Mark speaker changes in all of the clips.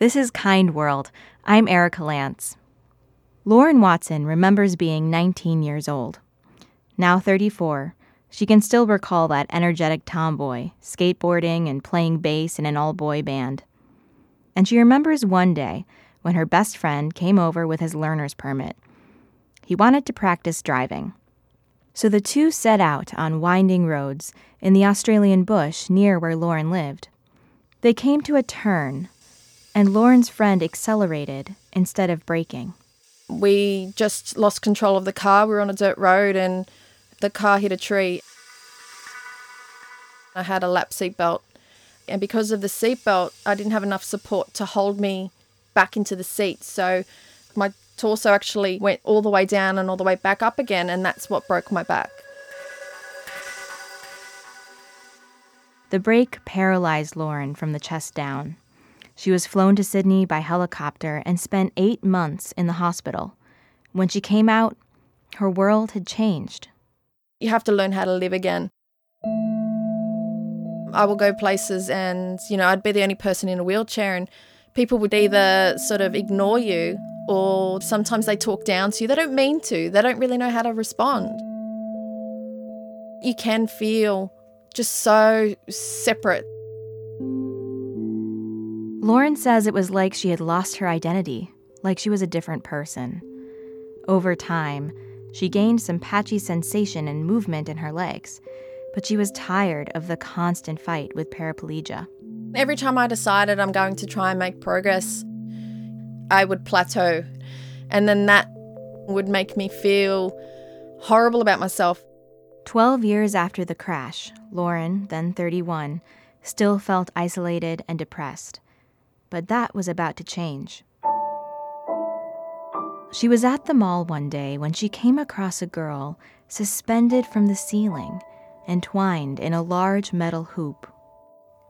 Speaker 1: This is Kind World. I'm Erika Lantz. Lauren Watson remembers being 19 years old. Now 34, she can still recall that energetic tomboy, skateboarding and playing bass in an all boy band. And she remembers one day when her best friend came over with his learner's permit. He wanted to practice driving. So the two set out on winding roads in the Australian bush near where Lauren lived. They came to a turn and Lauren's friend accelerated instead of braking.
Speaker 2: We just lost control of the car. We were on a dirt road and the car hit a tree. I had a lap seatbelt, and because of the seatbelt, I didn't have enough support to hold me back into the seat. So my torso actually went all the way down and all the way back up again, and that's what broke my back.
Speaker 1: The break paralyzed Lauren from the chest down. She was flown to Sydney by helicopter and spent eight months in the hospital. When she came out, her world had changed.
Speaker 2: You have to learn how to live again. I will go places and, you know, I'd be the only person in a wheelchair, and people would either sort of ignore you or sometimes they talk down to you. They don't mean to, they don't really know how to respond. You can feel just so separate
Speaker 1: Lauren says it was like she had lost her identity, like she was a different person. Over time, she gained some patchy sensation and movement in her legs, but she was tired of the constant fight with paraplegia.
Speaker 2: Every time I decided I'm going to try and make progress, I would plateau. And then that would make me feel horrible about myself.
Speaker 1: Twelve years after the crash, Lauren, then 31, still felt isolated and depressed but that was about to change. She was at the mall one day when she came across a girl suspended from the ceiling, entwined in a large metal hoop.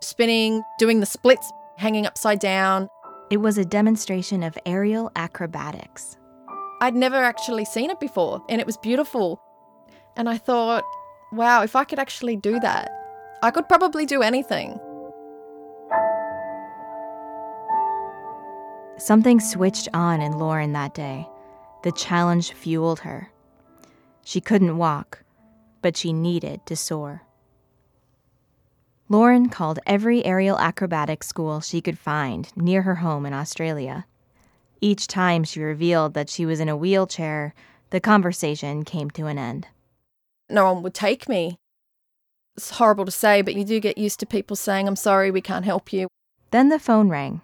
Speaker 2: Spinning, doing the splits, hanging upside down.
Speaker 1: It was a demonstration of aerial acrobatics.
Speaker 2: I'd never actually seen it before, and it was beautiful. And I thought, wow, if I could actually do that, I could probably do anything.
Speaker 1: Something switched on in Lauren that day. The challenge fueled her. She couldn't walk, but she needed to soar. Lauren called every aerial acrobatics school she could find near her home in Australia. Each time she revealed that she was in a wheelchair, the conversation came to an end.
Speaker 2: No one would take me. It's horrible to say, but you do get used to people saying, I'm sorry, we can't help you.
Speaker 1: Then the phone rang.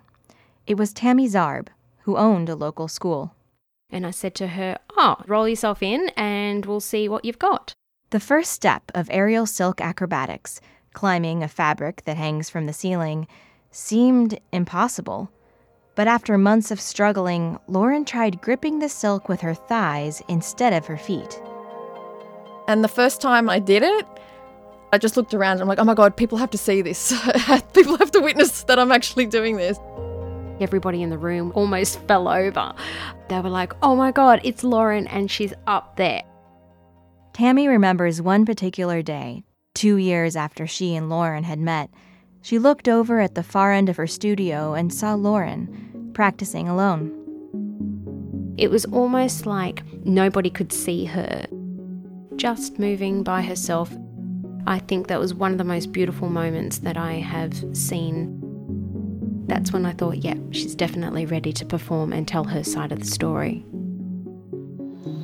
Speaker 1: It was Tammy Zarb, who owned a local school.
Speaker 3: And I said to her, Oh, roll yourself in and we'll see what you've got.
Speaker 1: The first step of aerial silk acrobatics, climbing a fabric that hangs from the ceiling, seemed impossible. But after months of struggling, Lauren tried gripping the silk with her thighs instead of her feet.
Speaker 2: And the first time I did it, I just looked around and I'm like, oh my God, people have to see this. people have to witness that I'm actually doing this.
Speaker 3: Everybody in the room almost fell over. They were like, oh my God, it's Lauren and she's up there.
Speaker 1: Tammy remembers one particular day, two years after she and Lauren had met. She looked over at the far end of her studio and saw Lauren practicing alone.
Speaker 3: It was almost like nobody could see her, just moving by herself. I think that was one of the most beautiful moments that I have seen That's when I thought, yep, yeah, she's definitely ready to perform and tell her side of the story.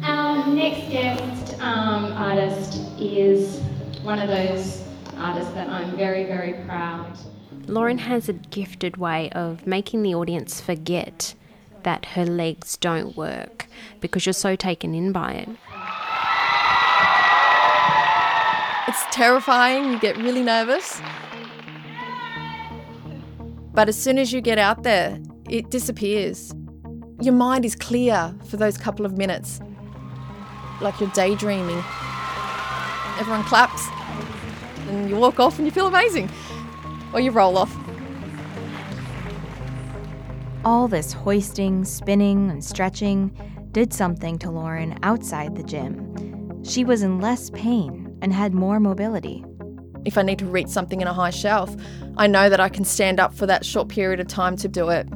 Speaker 4: Our next guest um, artist is one of those artists that I'm very, very proud.
Speaker 3: Lauren has a gifted way of making the audience forget that her legs don't work because you're so taken in by it.
Speaker 2: It's terrifying, you get really nervous. But as soon as you get out there, it disappears. Your mind is clear for those couple of minutes, like you're daydreaming. Everyone claps, and you walk off and you feel amazing. Or you roll off.
Speaker 1: All this hoisting, spinning, and stretching did something to Lauren outside the gym. She was in less pain and had more mobility.
Speaker 2: If I need to reach something in a high shelf, I know that I can stand up for that short period of time to do it.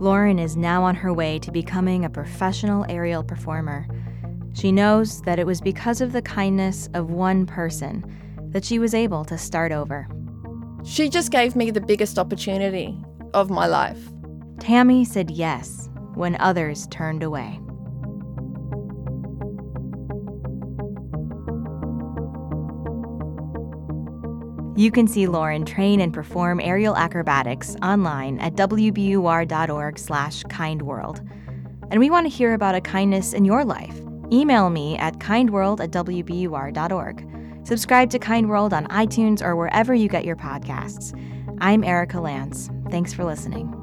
Speaker 1: Lauren is now on her way to becoming a professional aerial performer. She knows that it was because of the kindness of one person that she was able to start over.
Speaker 2: She just gave me the biggest opportunity of my life.
Speaker 1: Tammy said yes when others turned away. You can see Lauren train and perform aerial acrobatics online at wbur.org slash kindworld. And we want to hear about a kindness in your life. Email me at kindworld at wbur.org. Subscribe to Kind World on iTunes or wherever you get your podcasts. I'm Erika Lantz. Thanks for listening.